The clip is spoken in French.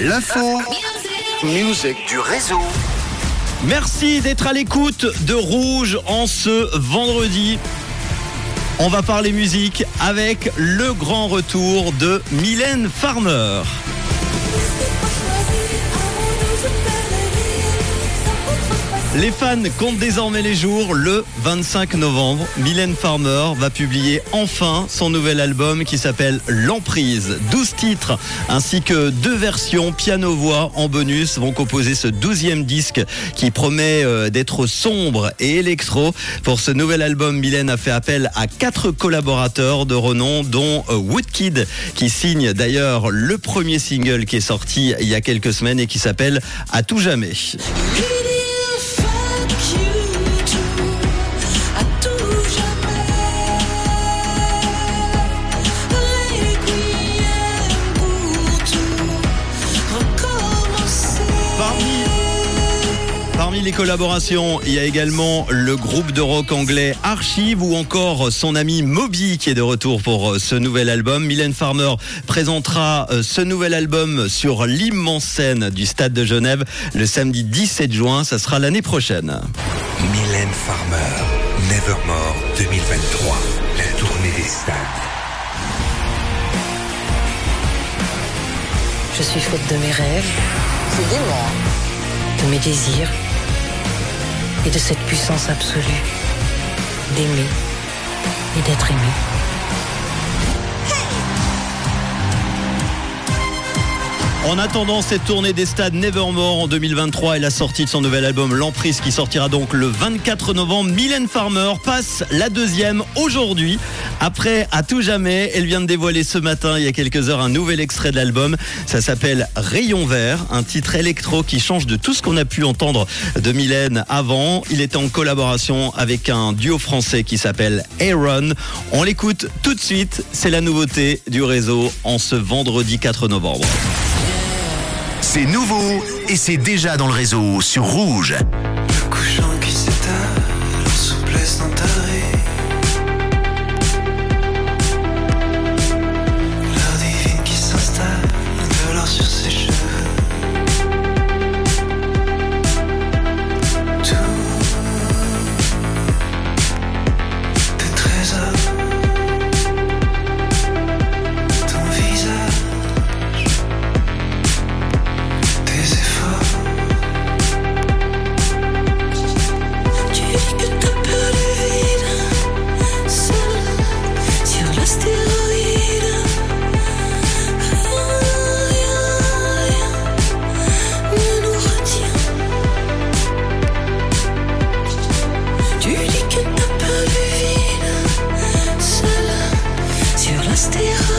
L'info. Musique du réseau. Merci d'être à l'écoute de Rouge en ce vendredi. On va parler musique avec le grand retour de Mylène Farmer. Les fans comptent désormais les jours. Le 25 novembre, Mylène Farmer va publier enfin son nouvel album qui s'appelle L'Emprise. 12 titres ainsi que deux versions piano-voix en bonus vont composer ce 12e disque qui promet euh, d'être sombre et électro. Pour ce nouvel album, Mylène a fait appel à quatre collaborateurs de renom dont euh, Woodkid qui signe d'ailleurs le premier single qui est sorti il y a quelques semaines et qui s'appelle À tout jamais. Les collaborations, il y a également le groupe de rock anglais Archive ou encore son ami Moby qui est de retour pour euh, ce nouvel album. Mylène Farmer présentera euh, ce nouvel album sur l'immense scène du Stade de Genève le samedi 17 juin. Ça sera l'année prochaine. Mylène Farmer, Nevermore 2023, la tournée des stades. Je suis faute de mes rêves. C'est. De mes désirs. Et de cette puissance absolue. D'aimer. Et d'être aimé. En attendant cette tournée des stades Nevermore en 2023 et la sortie de son nouvel album L'Emprise qui sortira donc le 24 novembre, Mylène Farmer passe la deuxième aujourd'hui. Après À tout jamais, elle vient de dévoiler ce matin, il y a quelques heures, un nouvel extrait de l'album. Ça s'appelle Rayon vert, un titre électro qui change de tout ce qu'on a pu entendre de Mylène avant. Il est en collaboration avec un duo français qui s'appelle Aaron. On l'écoute tout de suite, c'est la nouveauté du réseau en ce vendredi 4 novembre. C'est nouveau et c'est déjà dans le réseau sur Rouge. Sur l'astéroïde.